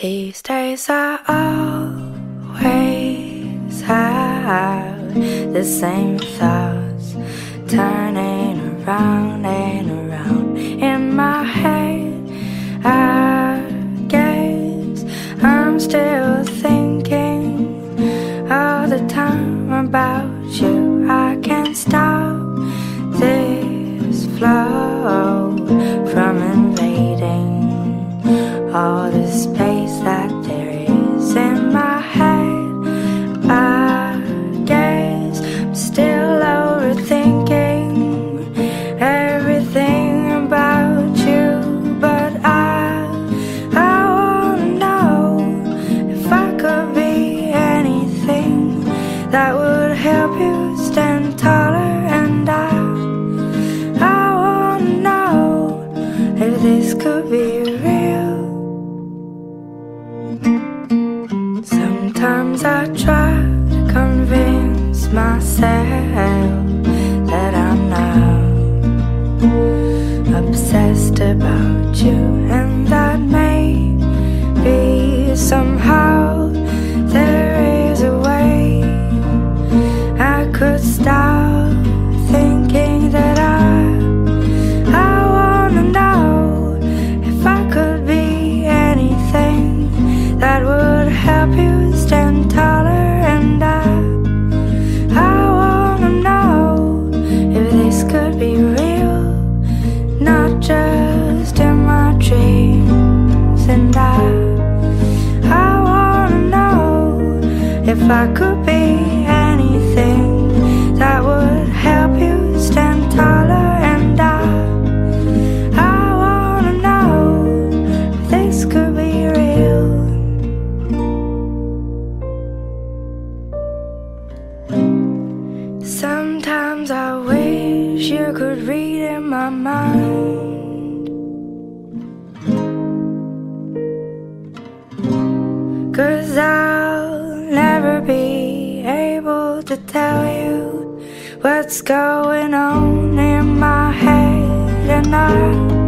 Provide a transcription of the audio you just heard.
These days I always have the same thoughts turning around and around in my head. I guess I'm still thinking all the time about you. I can't stop this flow from invading all the space Sometimes I try to convince myself I could be anything that would help you stand taller, and I I wanna know if this could be real. Sometimes I wish you could read in my mind. Cause be to tell you what's going on in my head, and I